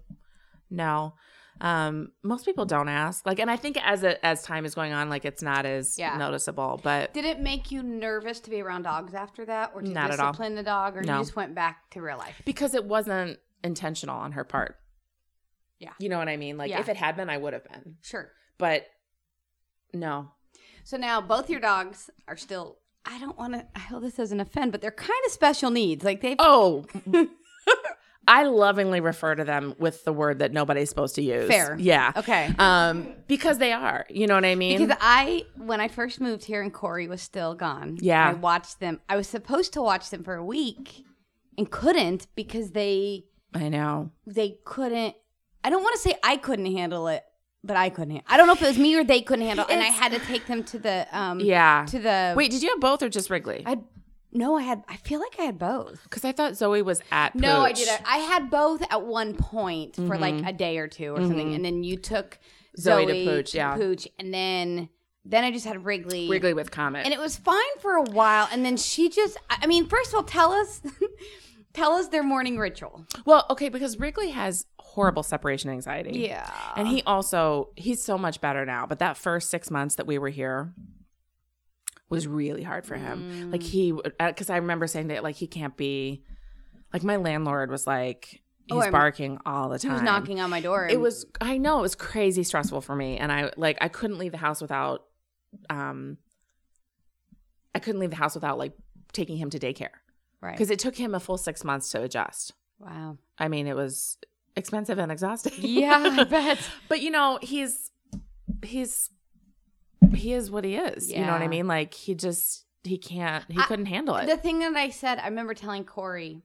no. Um, most people don't ask. Like, and I think as it as time is going on, like it's not as Yeah. noticeable. But Did it make you nervous to be around dogs after that, or to Not discipline the dog, or No. you just went back to real life? because it wasn't intentional on her part. Yeah. You know what I mean? Like Yeah. if it had been, I would have been. Sure. But no. So now both your dogs are still. I don't want to. I hope this doesn't offend, but they're kind of special needs. Like they've. Oh. I lovingly refer to them with the word that nobody's supposed to use. Fair. Yeah. Okay. Um, because they are. You know what I mean? Because I, when I first moved here and Corey was still gone, Yeah. I watched them. I was supposed to watch them for a week and couldn't because they I know. they couldn't. I don't want to say I couldn't handle it, but I couldn't. I don't know if it was me or they couldn't handle, it, and I had to take them to the um Yeah. to the Wait, did you have both or just Wrigley? I no, I had. I feel like I had both. Because I thought Zoe was at No, I did. I had both at one point for like a day or two or something, and then you took Mm-hmm. Zoe Zoe, to Pooch, yeah. Pooch, and then then I just had Wrigley. Wrigley with Comet. and it was fine for a while, and then she just. I I mean, first of all, tell us, tell us their morning ritual. well, okay, because Wrigley has horrible separation anxiety. Yeah, And he also he's so much better now, but that first 6 months that we were here was really hard for him. Like he cuz I remember saying that like he can't be like my landlord was like Oh, he's I'm- barking all the he time. was knocking on my door. It was I know it was crazy stressful for me and I like I couldn't leave the house without um I couldn't leave the house without like taking him to daycare right. because it took him a full 6 months to adjust. Wow. I mean, it was expensive and exhausting. Yeah, I bet. but you know, he's he's he is what he is. You know what I mean? Like he just he can't he I- couldn't handle it. The thing that I said, I remember telling Corey,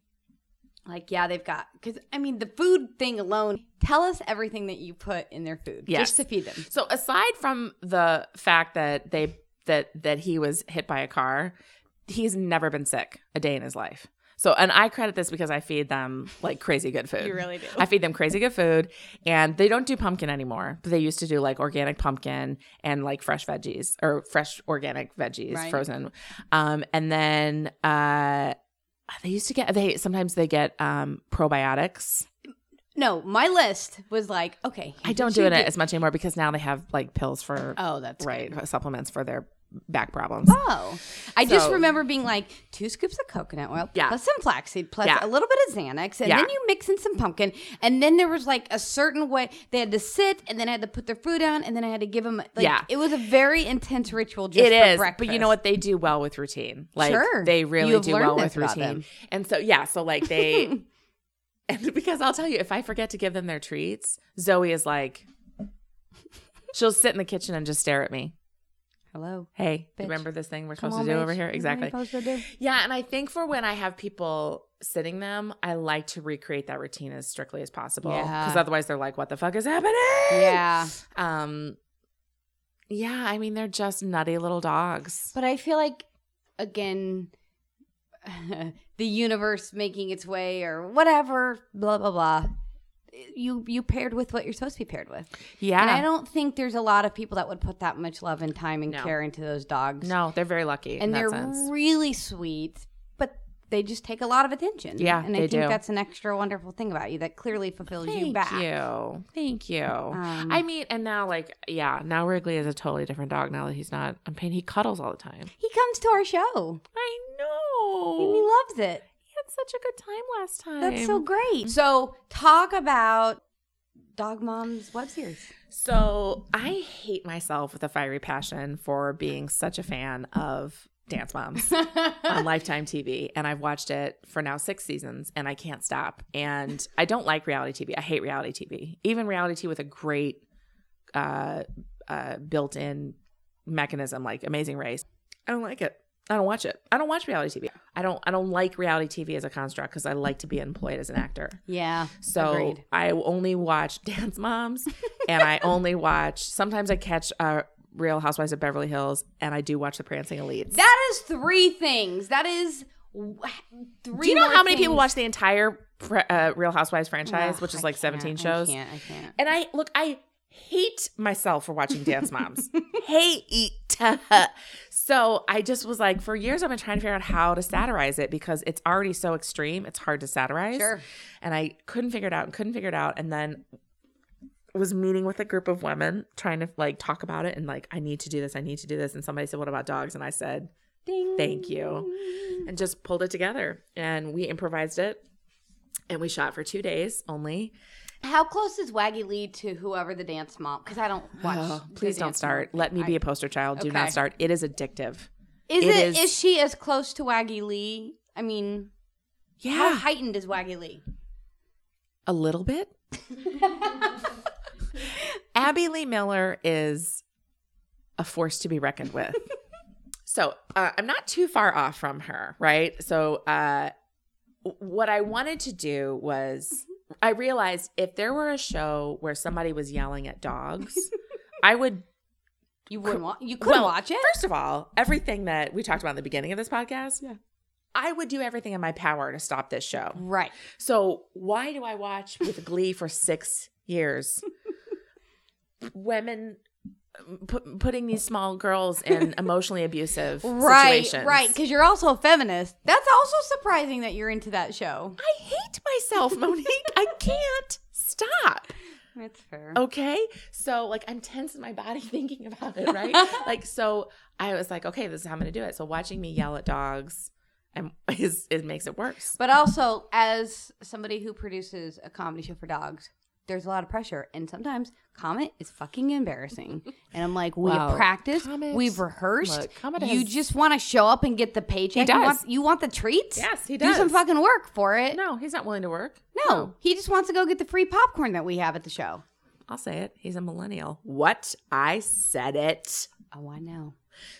like, yeah, they've got because I mean the food thing alone. Tell us everything that you put in their food Yes. just to feed them. so aside from the fact that they that that he was hit by a car, he's never been sick a day in his life. So, and I credit this because I feed them like crazy good food. You really do. I feed them crazy good food, and they don't do pumpkin anymore. But they used to do like organic pumpkin and like fresh veggies or fresh organic veggies, Right. frozen. Um, and then uh, they used to get they sometimes they get um probiotics. No, my list was like, okay, I don't do it as much anymore because now they have like pills for Oh, that's right supplements for their back problems. Oh, I just remember being like two scoops of coconut oil, Yeah. plus some flaxseed, plus Yeah. a little bit of Xanax, and Yeah. then you mix in some pumpkin, and then there was like a certain way they had to sit, and then I had to put their food down, and then I had to give them. Like, Yeah. it was a very intense ritual. Just It for is, breakfast. but you know what? They do well with routine. Like Sure. they really do well with routine. And so yeah, so like they, and because I'll tell you, if I forget to give them their treats, Zoe is like, she'll sit in the kitchen and just stare at me. Hello. Hey, Bitch. remember this thing we're Come supposed on, to do over here? What are you Exactly. supposed to do? Yeah, and I think for when I have people sitting them, I like to recreate that routine as strictly as possible. Yeah. Because otherwise they're like, what the fuck is happening? Yeah. Um yeah, I mean they're just nutty little dogs. But I feel like, again, the universe making its way or whatever, blah blah blah. You you paired with what you're supposed to be paired with, Yeah. and I don't think there's a lot of people that would put that much love and time and No. care into those dogs. no, they're very lucky and they're sense. really sweet, but they just take a lot of attention. Yeah, and I think do. that's an extra wonderful thing about you that clearly fulfills you back. Thank you. Thank you. Um, I mean, and now like yeah, now Wrigley is a totally different dog now that he's not I'm paying he cuddles all the time. He comes to our show I and he loves it. He had such a good time last time. That's so great. So talk about Dog Mom's web series. So I hate myself with a fiery passion for being such a fan of Dance Moms on Lifetime TV. And I've watched it for now six seasons and I can't stop. And I don't like reality TV. I hate reality TV. Even reality TV with a great uh, uh, built in mechanism like Amazing Race. I don't like it. I don't watch it. I don't watch reality TV. I don't I don't like reality TV as a construct because I like to be employed as an actor. Yeah. So Agreed. I only watch Dance Moms, and I only watch. Sometimes I catch uh, Real Housewives of Beverly Hills, and I do watch The Prancing Elites. That is three things. That is three. do you know how many people watch the entire uh, Real Housewives franchise, which is I like can't, seventeen I shows? can't. I can't. And I look, I hate myself for watching Dance Moms. hate. so I just was like, for years I've been trying to figure out how to satirize it because it's already so extreme. It's hard to satirize. Sure. And I couldn't figure it out and couldn't figure it out. And then was meeting with a group of women trying to like talk about it and like, I need to do this. I need to do this. And somebody said, what about dogs? And I said, Ding. thank you. And just pulled it together. And we improvised it. And we shot for two days only. How close is Waggy Lee to whoever the dance mom? Because I don't watch. Oh, please don't start. Mom. Let me be a poster child. Do Okay. not start. It is addictive. Is it it? is- Is she as close to Waggy Lee? I mean, yeah. how heightened is Waggy Lee? a little bit. Abby Lee Miller is a force to be reckoned with. so uh, I'm not too far off from her, right? So uh, what I wanted to do was, I realized if there were a show where somebody was yelling at dogs, I would You wouldn't want. You couldn't Well, watch it. First of all, everything that we talked about in the beginning of this podcast, Yeah. I would do everything in my power to stop this show. Right. So why do I watch with Glee for six years? Women pu- putting these small girls in emotionally abusive Right. situations. Right. Because you're also a feminist. That's also surprising that you're into that show. I hate myself, Monique. I can't stop. That's fair. Okay. So like I'm tense in my body thinking about it, right? like so I was like, okay, this is how I'm gonna do it. So watching me yell at dogs and is it makes it worse. But also, as somebody who produces a comedy show for dogs, there's a lot of pressure, and sometimes Comet is fucking embarrassing. And I'm like, we have practiced, Comet- we've rehearsed. look, Comet you has- just want to show up and get the paycheck. He You does. want, you want the treats? Yes, he does. Do some fucking work for it. No, he's not willing to work. No, he just wants to go get the free popcorn that we have at the show. I'll say it. He's a millennial. What? I said it. Oh, I know.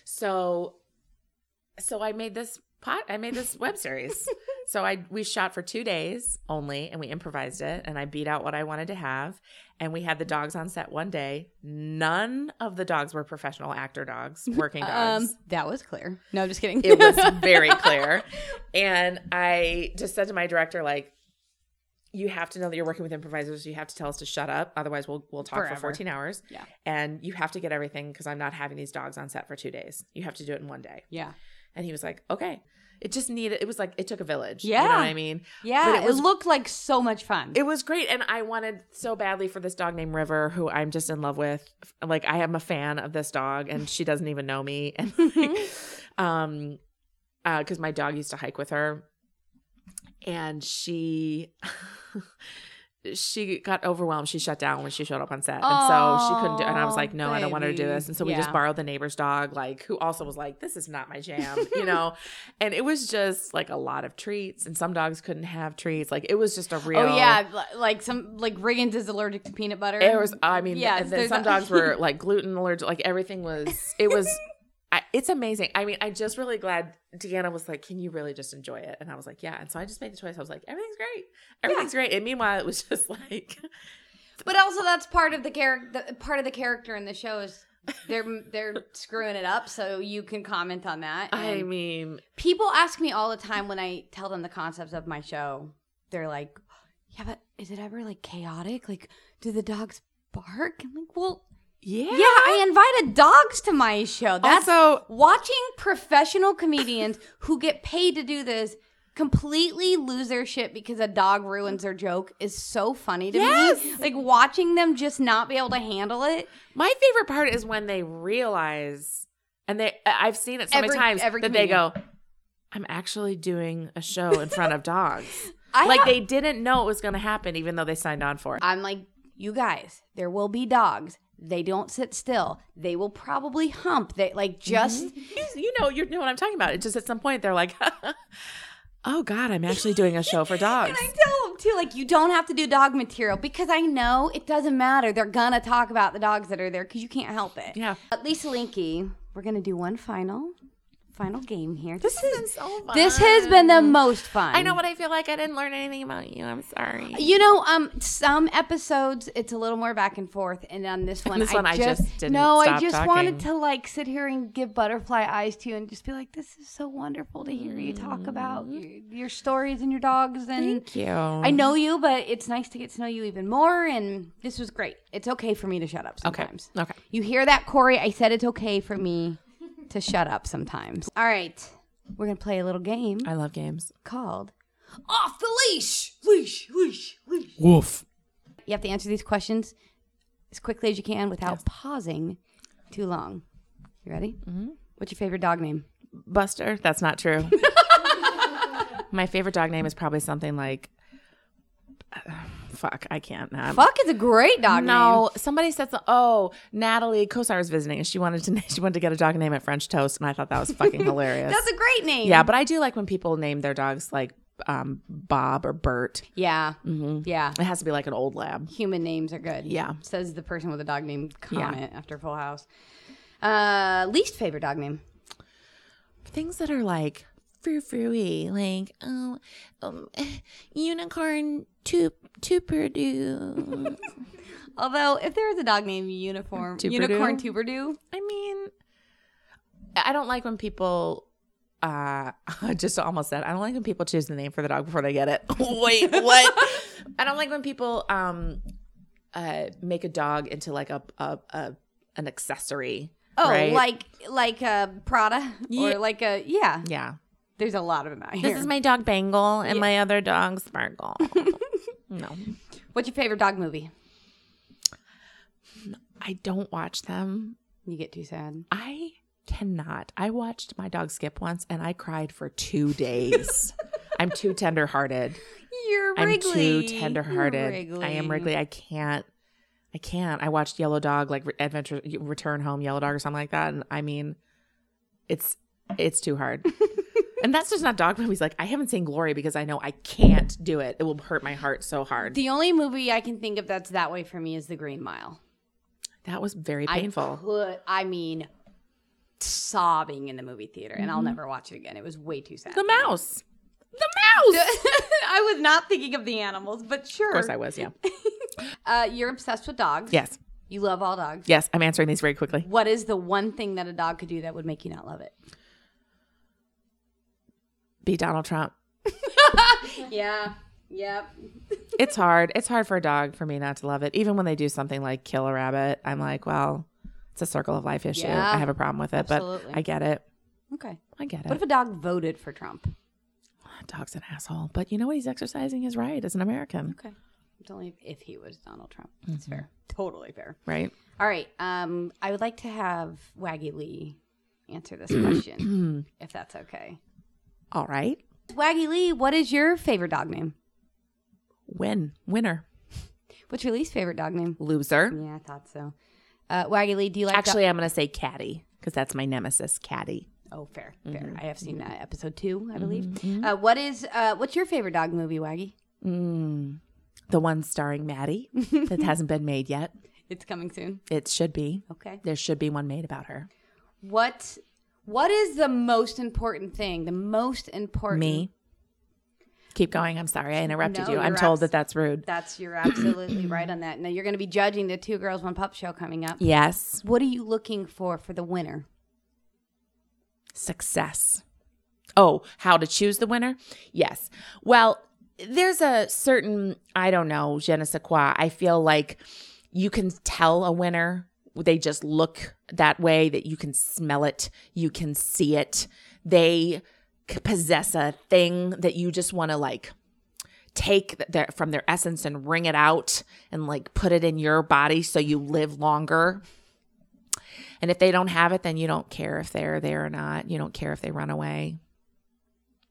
So so I made this pot I made this web series. so I we shot for 2 days only and we improvised it and I beat out what I wanted to have and we had the dogs on set one day. None of the dogs were professional actor dogs, working dogs. Um, that was clear. No, just kidding. it was very clear. And I just said to my director like you have to know that you're working with improvisers. You have to tell us to shut up. Otherwise, we'll we'll talk Forever. for 14 hours. Yeah. And you have to get everything because I'm not having these dogs on set for two days. You have to do it in one day. yeah. And he was like, okay. It just needed, it was like, it took a village. Yeah. You know what I mean? Yeah, But it, it looked like so much fun. It was great. And I wanted so badly for this dog named River, who I'm just in love with. Like, I am a fan of this dog and she doesn't even know me. And like, um, uh, cause my dog used to hike with her and she, she got overwhelmed. She shut down when she showed up on set. And so she couldn't do And I was like, no, I don't want her to do this. And so we just borrowed the neighbor's dog, like, who also was like, this is not my jam, you know? and it was just like a lot of treats. And some dogs couldn't have treats. Like, it was just a oh, real. Oh yeah, like some like Riggins is allergic to peanut butter. It was, I mean, Yes, and then some a- dogs were like gluten allergic. Like everything was, it was it's amazing. I mean, I'm just really glad Deanna was like, "Can you really just enjoy it?" And I was like, "Yeah." And so I just made the choice. I was like, "Everything's great. Everything's great." And meanwhile, it was just like, But also, that's part of the character. Part of the character in the show is they're they're screwing it up. So you can comment on that. I mean, people ask me all the time when I tell them the concepts of my show. They're like, "Yeah, but is it ever like chaotic? Like, do the dogs bark?" I'm like, "Well." Yeah, Yeah, I invited dogs to my show. That's Also- watching professional comedians who get paid to do this completely lose their shit because a dog ruins their joke is so funny to me. Yes. Like watching them just not be able to handle it. My favorite part is when they realize, and they I've seen it so Every- many times every that they go, "I'm actually doing a show in front of dogs." I like have- they didn't know it was going to happen, even though they signed on for it. I'm like, you guys, there will be dogs. They don't sit still. They will probably hump. They like just mm-hmm. You, you know, you know what I'm talking about. It's just at some point they're like, "Oh God, I'm actually doing a show for dogs." And I tell them too, like, you don't have to do dog material because I know it doesn't matter. They're gonna talk about the dogs that are there because you can't help it. Yeah. But Lisa Linke, we're gonna do one final, final game here. This has been so fun. This has been the most fun. I know, but I feel like I didn't learn anything about you. I'm sorry. You know, um, some episodes it's a little more back and forth, and on this one, This one I just didn't no, I just talking. wanted to like sit here and give butterfly eyes to you, and just be like, "This is so wonderful to hear you talk about your, your stories and your dogs." And Mm. Thank you. I know you, but it's nice to get to know you even more. And this was great. It's okay for me to shut up Okay. sometimes. Okay. You hear that, Corey? I said it's okay for me to shut up sometimes. All right. We're going to play a little game I love games. called Off the Leash. Leash, leash, leash. Woof. You have to answer these questions as quickly as you can without pausing too long. You ready? Mm-hmm. What's your favorite dog name? Buster. That's not true. My favorite dog name is probably something like. Fuck, I can't. Not. Fuck is a great dog name. No, somebody said, so, "Oh, Natalie Kosar was visiting, and she wanted to she wanted to get a dog name at French Toast," and I thought that was fucking hilarious. That's a great name. yeah, but I do like when people name their dogs like um, Bob or Bert. Yeah. Yeah. It has to be like an old lab. Human names are good. Yeah. Says the person with a dog named Comet after Full House. Uh, least favorite dog name. Things that are like frou like oh, um, unicorn tup tuperdu. Although, if there was a dog named Uniform, Tuberdew? Unicorn Tuberdew, I mean, I don't like when people. Uh, just almost said I don't like when people choose the name for the dog before they get it. Wait, what? I don't like when people um, uh, make a dog into like a a, a an accessory. oh, right? like like a Prada Yeah. or like a yeah. yeah. There's a lot of them out here. This is my dog Bangle and my other dog Sparkle. no, What's your favorite dog movie? I don't watch them. You get too sad. I cannot. I watched my dog Skip once and I cried for two days. I'm too tenderhearted. You're Wrigley. I'm too tenderhearted. I am Wrigley. I can't. I can't. I watched Yellow Dog, like Adventure Return Home Yellow Dog or something like that, and I mean, it's it's too hard. and that's just not dog movies. Like I haven't seen Glory because I know I can't do it. It will hurt my heart so hard. The only movie I can think of that's that way for me is The Green Mile. that was very I painful. I mean, sobbing in the movie theater, and I'll never watch it again. It was way too sad. the mouse. The mouse. I was not thinking of the animals, but sure. of course I was. Yeah. Uh, you're obsessed with dogs. Yes. You love all dogs. Yes. I'm answering these very quickly. What is the one thing that a dog could do that would make you not love it? Be Donald Trump. Yeah. Yep. It's hard. It's hard for a dog for me not to love it. Even when they do something like kill a rabbit, I'm like, well, it's a circle of life issue. Yeah. I have a problem with it, Absolutely. but I get it. Okay. I get it. What if a dog voted for Trump? Dog's an asshole, but you know what? He's exercising his right as an American, Okay. It's only if he was Donald Trump. That's fair. Totally fair. right? All right. Um, I would like to have Waggy Lee answer this question, if that's okay. All right. Waggy Lee, what is your favorite dog name? Win. Winner. What's your least favorite dog name? Loser. Yeah, I thought so. Uh, Waggy Lee, do you like Actually, I'm going to say Caddy because that's my nemesis, Caddy. Oh, fair, fair. I have seen that episode two, I believe. Uh, what is uh, what's your favorite dog movie, Waggy? Mm. The one starring Maddie that hasn't been made yet. It's coming soon. It should be. Okay. There should be one made about her. What What is the most important thing? The most important. Me. Keep going. I'm sorry. I interrupted No, you. I'm told abs- that that's rude. That's you're absolutely right on that. Now you're going to be judging the Two Girls One Pup show coming up. Yes. What are you looking for for the winner? success. Oh, how to choose the winner? Yes. Well, there's a certain, I don't know, je ne sais quoi. I feel like you can tell a winner. They just look that way, that you can smell it, you can see it. They possess a thing that you just want to like take th- their, from their essence and wring it out and like put it in your body so you live longer. And if they don't have it, then you don't care if they're there or not. You don't care if they run away,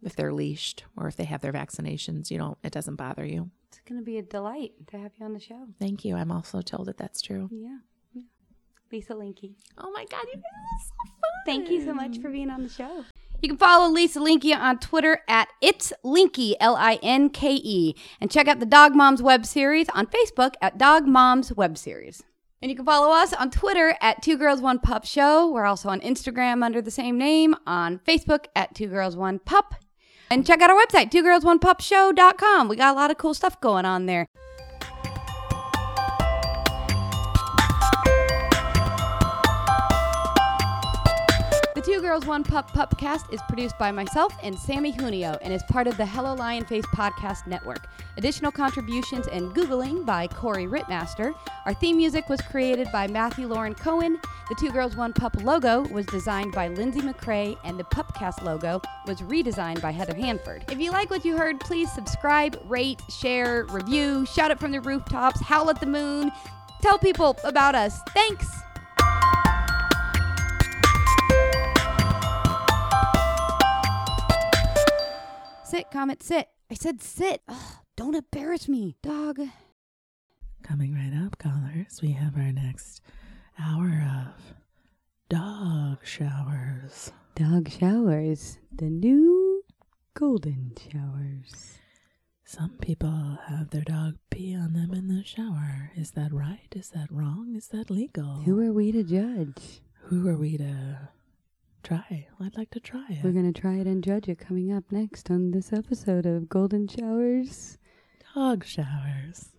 if they're leashed, or if they have their vaccinations. You don't, it doesn't bother you. It's going to be a delight to have you on the show. Thank you. I'm also told that that's true. Yeah. Lisa Linke. Oh my God, you guys are so fun. Thank you so much for being on the show. You can follow Lisa Linke on Twitter at It's Linke, L I N K E, and check out the Dog Moms web series on Facebook at Dog Moms Web Series. And you can follow us on Twitter at Two Girls One Pup Show. We're also on Instagram under the same name, on Facebook at Two Girls One Pup. And check out our website, twogirlsonepupshow.com. We got a lot of cool stuff going on there. The Two Girls One Pup Pupcast is produced by myself and Sammy Junio and is part of the Hello Lion Face Podcast Network. Additional contributions and Googling by Corey Rittmaster. Our theme music was created by Matthew Lauren Cohen. The Two Girls One Pup logo was designed by Lindsay McCrae, and the Pupcast logo was redesigned by Heather Hanford. If you like what you heard, please subscribe, rate, share, review, shout it from the rooftops, howl at the moon, tell people about us. Thanks! Sit, Comet, sit. I said sit. Ugh, don't embarrass me, dog. Coming right up, callers, we have our next hour of dog showers. Dog showers. The new golden showers. Some people have their dog pee on them in the shower. Is that right? Is that wrong? Is that legal? Who are we to judge? Who are we to try? I'd like to try it. We're going to try it and judge it coming up next on this episode of Golden Showers. dog showers.